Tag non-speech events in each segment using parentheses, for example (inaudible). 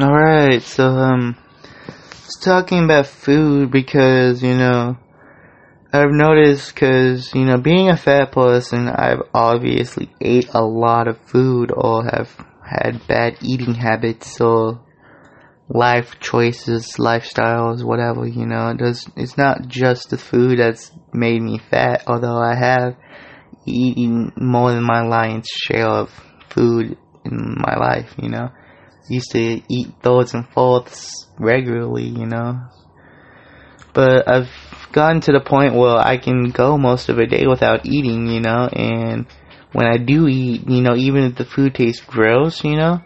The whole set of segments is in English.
Alright, so, um, it's talking about food because, you know, I've noticed because, you know, being a fat person, I've obviously ate a lot of food or have had bad eating habits or life choices, lifestyles, whatever, you know. It does, it's not just the food that's made me fat, although I have eaten more than my lion's share of food in my life, you know used to eat thirds and fourths regularly, you know. But I've gotten to the point where I can go most of a day without eating, you know, and when I do eat, you know, even if the food tastes gross, you know,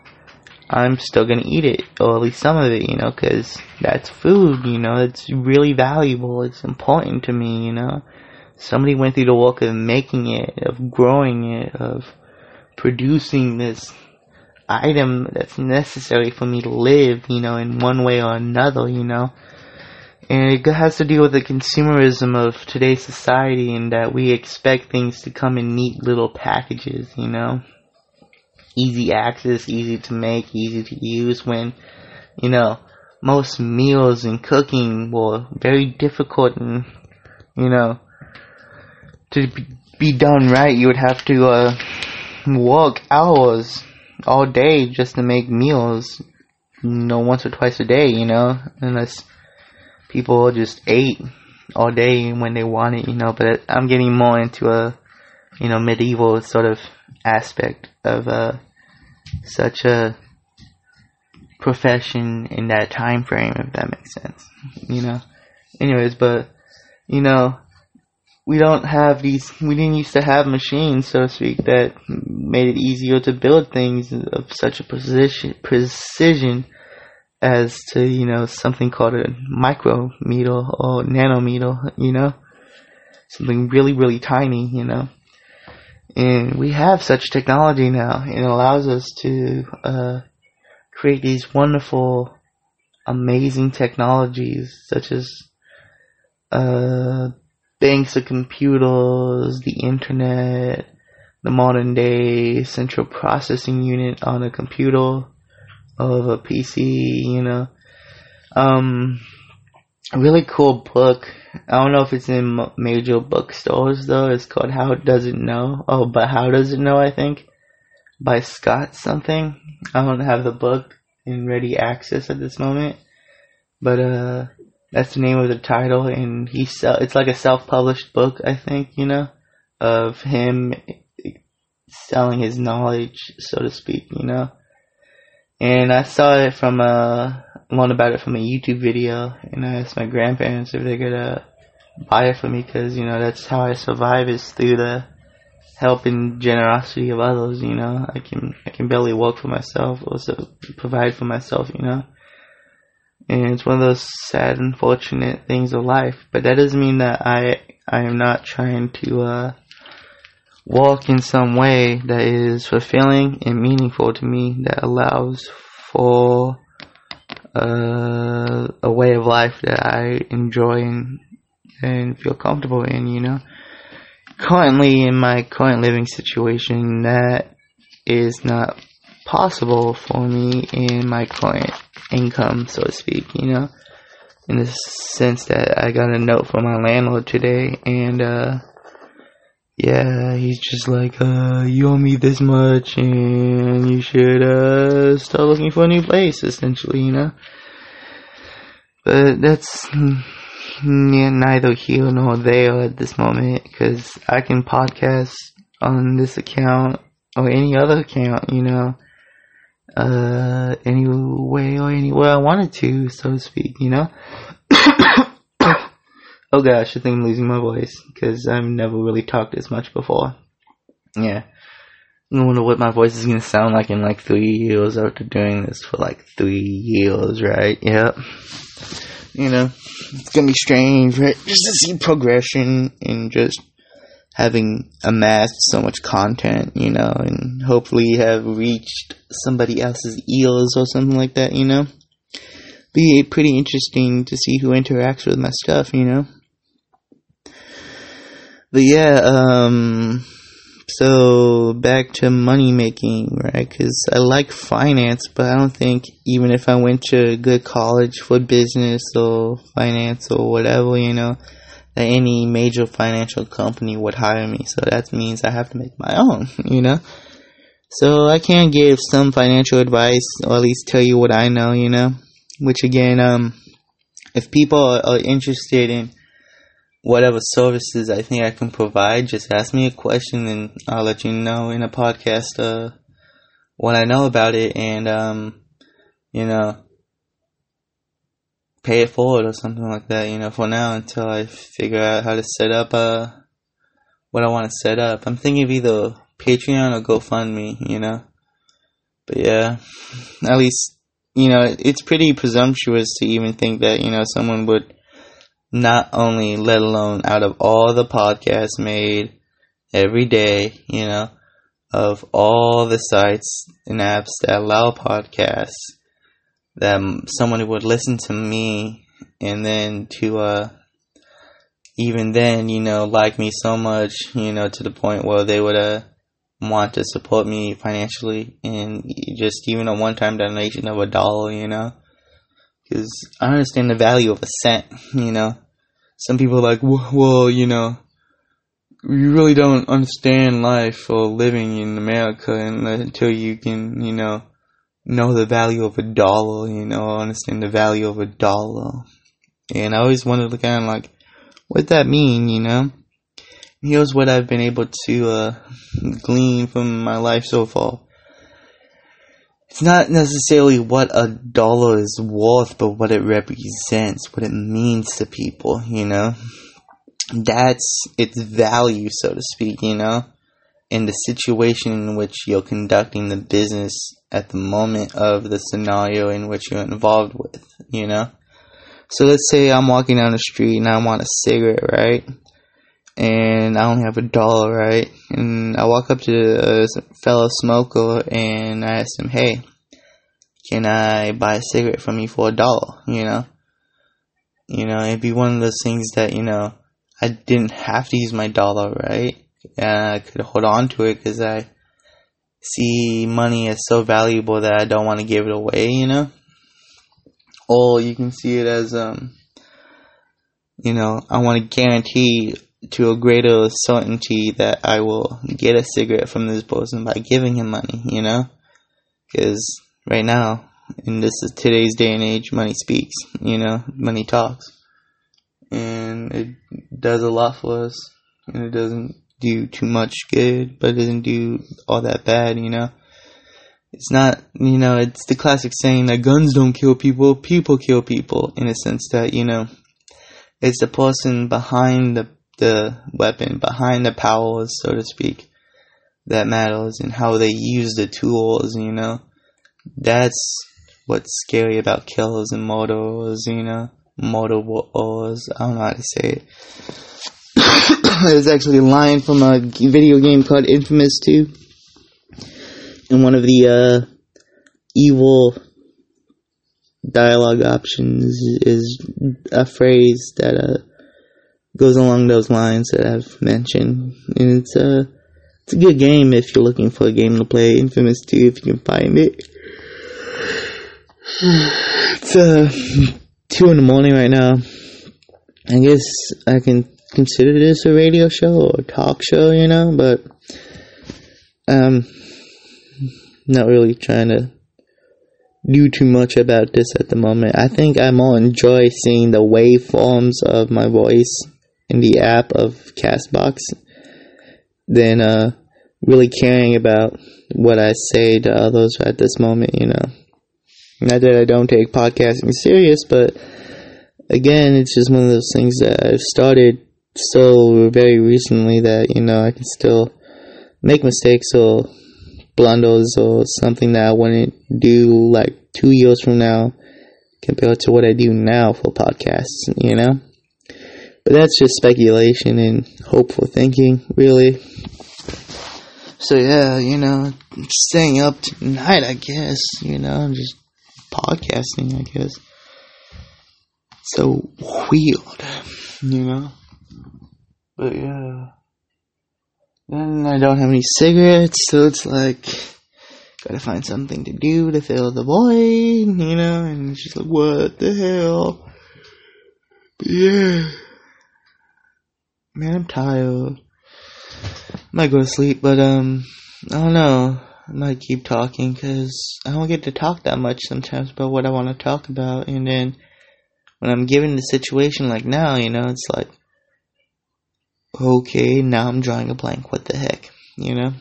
I'm still gonna eat it, or at least some of it, you know, cause that's food, you know, it's really valuable, it's important to me, you know. Somebody went through the work of making it, of growing it, of producing this item that's necessary for me to live, you know, in one way or another, you know. And it has to deal with the consumerism of today's society and that we expect things to come in neat little packages, you know. Easy access, easy to make, easy to use when, you know, most meals and cooking were very difficult and, you know, to be done right, you would have to, uh, work hours all day just to make meals, you know, once or twice a day, you know, unless people just ate all day when they wanted, you know, but I'm getting more into a, you know, medieval sort of aspect of, uh, such a profession in that time frame, if that makes sense, you know. Anyways, but, you know, we don't have these, we didn't used to have machines, so to speak, that made it easier to build things of such a precision, precision as to, you know, something called a micrometer or nanometer, you know, something really, really tiny, you know. And we have such technology now. It allows us to, uh, create these wonderful, amazing technologies such as, uh, banks of computers, the internet, the modern day central processing unit on a computer of a PC, you know. Um, really cool book. I don't know if it's in major bookstores though. It's called How Does It Know? Oh, but How Does It Know? I think by Scott something. I don't have the book in ready access at this moment, but uh, that's the name of the title, and he sell. It's like a self-published book, I think. You know, of him selling his knowledge, so to speak. You know, and I saw it from a learned about it from a YouTube video, and I asked my grandparents if they could uh, buy it for me because you know that's how I survive is through the help and generosity of others. You know, I can I can barely work for myself, also provide for myself. You know and it's one of those sad, unfortunate things of life. But that doesn't mean that I I am not trying to uh, walk in some way that is fulfilling and meaningful to me that allows for uh, a way of life that I enjoy and and feel comfortable in. You know, currently in my current living situation, that is not possible for me in my current income, so to speak, you know, in the sense that I got a note from my landlord today, and, uh, yeah, he's just like, uh, you owe me this much, and you should, uh, start looking for a new place, essentially, you know. But that's yeah, neither here nor there at this moment, because I can podcast on this account or any other account, you know, uh, any way or anywhere I wanted to, so to speak, you know? (coughs) oh gosh, I think I'm losing my voice, because I've never really talked as much before. Yeah. I wonder what my voice is gonna sound like in like three years after doing this for like three years, right? Yep. You know, it's gonna be strange, right? Just to see progression and just having amassed so much content, you know, and hopefully have reached somebody else's ears or something like that, you know. Be pretty interesting to see who interacts with my stuff, you know. But yeah, um, So back to money making, right? Because I like finance, but I don't think even if I went to a good college for business or finance or whatever, you know, that any major financial company would hire me. So that means I have to make my own, (laughs) you know. So I can give some financial advice, or at least tell you what I know, you know. Which again, um, if people are interested in whatever services I think I can provide, just ask me a question and I'll let you know in a podcast uh, what I know about it and um, you know pay it forward or something like that, you know, for now until I figure out how to set up uh what I want to set up. I'm thinking of either Patreon or GoFundMe, you know. But yeah, at least you know, it's pretty presumptuous to even think that, you know, someone would not only, let alone out of all the podcasts made every day, you know, of all the sites and apps that allow podcasts, that someone would listen to me and then to, uh, even then, you know, like me so much, you know, to the point where they would, uh, want to support me financially and just even a one time donation of a dollar, you know? Because I understand the value of a cent, you know? Some people are like, well, you know, you really don't understand life or living in America until you can, you know, know the value of a dollar, you know, understand the value of a dollar. And I always wanted to kind of like, what that mean, you know? here's what I've been able to uh, glean from my life so far. It's not necessarily what a dollar is worth, but what it represents, what it means to people, you know? That's its value, so to speak, you know? In the situation in which you're conducting the business at the moment of the scenario in which you're involved with, you know? So let's say I'm walking down the street and I want a cigarette, right? and I only have a dollar, right? And I walk up to a fellow smoker and I ask him, hey, can I buy a cigarette from you for a dollar, you know? You know, it'd be one of those things that, you know, I didn't have to use my dollar, right? And I could hold on to it because I see money as so valuable that I don't want to give it away, you know? Or you can see it as, um, you know, I want to guarantee to a greater certainty that I will get a cigarette from this person by giving him money, you know? Because right now, in this is today's day and age, money speaks, you know, money talks. And it does a lot for us, and it doesn't do too much good, but it doesn't do all that bad, you know? It's not, you know, it's the classic saying that guns don't kill people, people kill people, in a sense that, you know, it's the person behind the the weapon, behind the powers, so to speak, that matters and how they use the tools, you know. That's what's scary about killers and murderers, you know. Murderers, I don't know how to say it. (coughs) There's actually a line from a video game called Infamous 2. And one of the uh, evil dialogue options is a phrase that uh, goes along those lines that I've mentioned. And it's a it's a good game if you're looking for a game to play. Infamous 2 if you can find it. (sighs) It's uh two in the morning right now. I guess I can consider this a radio show or a talk show, you know, but um not really trying to do too much about this at the moment. I think I more enjoy seeing the waveforms of my voice in the app of Castbox than uh, really caring about what I say to others at this moment, you know. Not that I don't take podcasting serious, but again, it's just one of those things that I've started so very recently that, you know, I can still make mistakes or blunders or something that I wouldn't do like two years from now compared to what I do now for podcasts, you know? But that's just speculation and hopeful thinking, really. So yeah, you know, staying up tonight, I guess, you know, just podcasting, I guess. So weird, you know? But yeah. And I don't have any cigarettes, so it's like, gotta find something to do to fill the void, you know? And she's like, what the hell? But yeah. Man, I'm tired. Might go to sleep, but, um, I don't know. I might keep talking because I don't get to talk that much sometimes about what I want to talk about. And then when I'm given the situation like now, you know, it's like, okay, now I'm drawing a blank. What the heck, you know?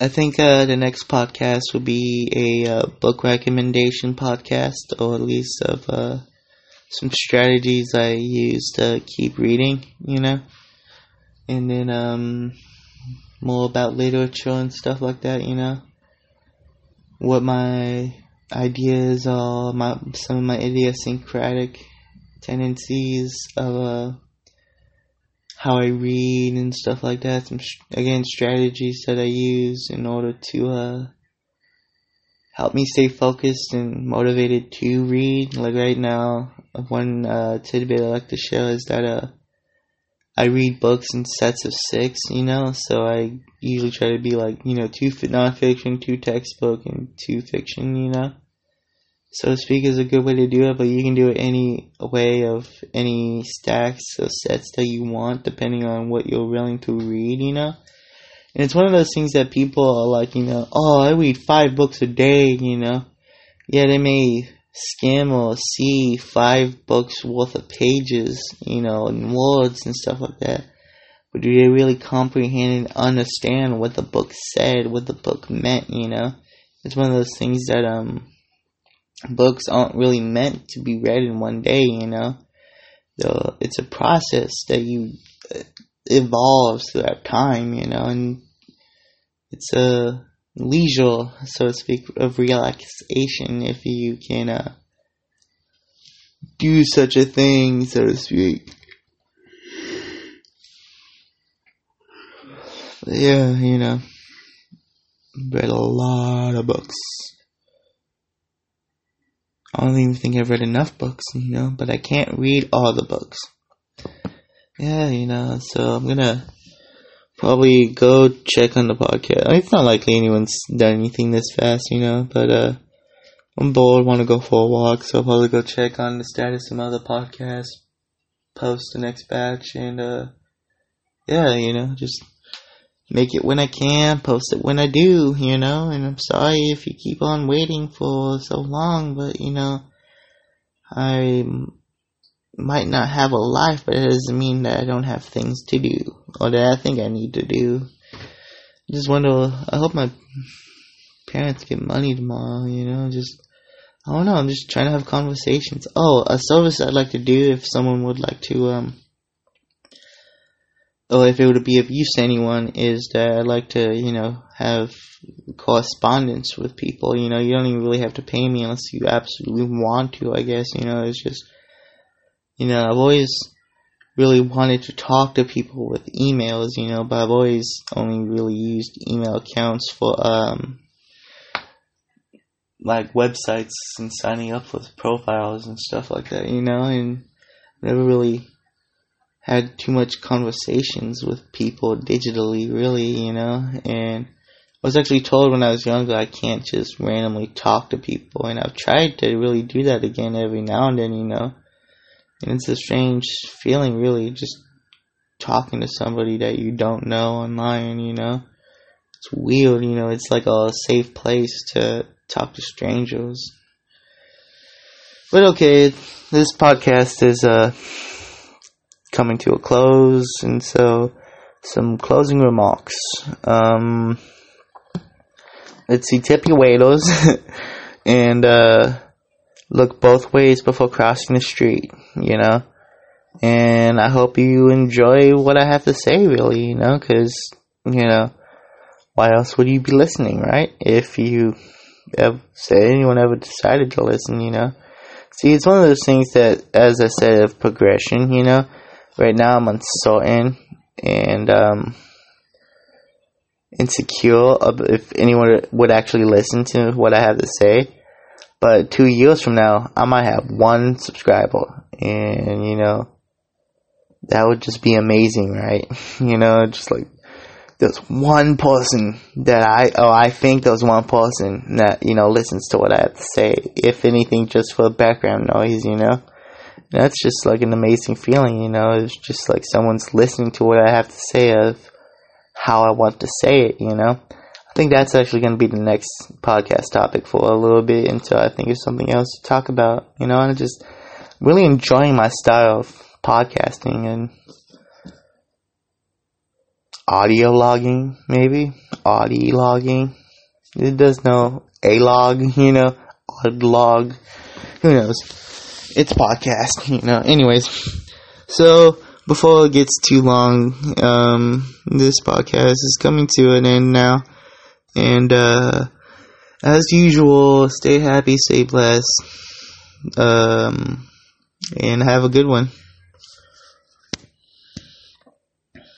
I think uh, the next podcast will be a uh, book recommendation podcast, or at least of uh, some strategies I use to keep reading, you know? And then, um, more about literature and stuff like that, you know? What my ideas are, my, some of my idiosyncratic tendencies of, uh, how I read and stuff like that. Some again strategies that I use in order to uh, help me stay focused and motivated to read. Like right now, one uh, tidbit I like to share is that uh, I read books in sets of six. You know, so I usually try to be like you know two nonfiction, two textbook, and two fiction. You know so to speak is a good way to do it, but you can do it any way of any stacks or sets that you want, depending on what you're willing to read, you know? And it's one of those things that people are like, you know, oh, I read five books a day, you know? Yeah, they may skim or see five books worth of pages, you know, and words and stuff like that. But do they really comprehend and understand what the book said, what the book meant, you know? It's one of those things that, um, books aren't really meant to be read in one day, you know. So it's a process that you uh, evolves throughout time, you know, and it's a leisure, so to speak, of relaxation if you can uh, do such a thing, so to speak. Yeah, you know, read a lot of books. I don't even think I've read enough books, you know, but I can't read all the books. Yeah, you know, so I'm gonna probably go check on the podcast. It's not likely anyone's done anything this fast, you know, but uh, I'm bored, want to go for a walk, so I'll probably go check on the status of my other podcasts, post the next batch, and uh, yeah, you know, just make it when I can, post it when I do, you know, and I'm sorry if you keep on waiting for so long, but you know, I might not have a life, but it doesn't mean that I don't have things to do, or that I think I need to do. Just wonder, I hope my parents get money tomorrow, you know, just, I don't know, I'm just trying to have conversations. Oh, a service I'd like to do if someone would like to, um, or if it would be of use to anyone, is that I like to, you know, have correspondence with people. You know, you don't even really have to pay me unless you absolutely want to, I guess. You know, it's just, you know, I've always really wanted to talk to people with emails, you know, but I've always only really used email accounts for, um, like websites and signing up with profiles and stuff like that, you know, and never really had too much conversations with people digitally, really, you know, and I was actually told when I was younger I can't just randomly talk to people, and I've tried to really do that again every now and then, you know, and it's a strange feeling, really, just talking to somebody that you don't know online, you know. It's weird, you know, it's like a safe place to talk to strangers. But okay, this podcast is, uh, coming to a close, and so some closing remarks. Um, let's see, tip your waiters and uh, look both ways before crossing the street, you know. And I hope you enjoy what I have to say, really, you know, because, you know, why else would you be listening, right? If you have, say, anyone ever decided to listen, you know. See, it's one of those things that, as I said, of progression, you know right now I'm uncertain and um, insecure if anyone would actually listen to what I have to say. But two years from now, I might have one subscriber, and you know, that would just be amazing, right? (laughs) You know, just like there's one person that I oh I think there's one person that you know listens to what I have to say, if anything, just for background noise, you know. That's just like an amazing feeling, you know. It's just like someone's listening to what I have to say of how I want to say it, you know. I think that's actually going to be the next podcast topic for a little bit until I think of something else to talk about, you know. And just really enjoying my style of podcasting and audio logging, maybe audio logging. It does no a log, (laughs) you know, odd log. Who knows? It's podcast, (laughs) you know. Anyways, so before it gets too long, um, this podcast is coming to an end now, and uh, as usual, stay happy, stay blessed, um, and have a good one.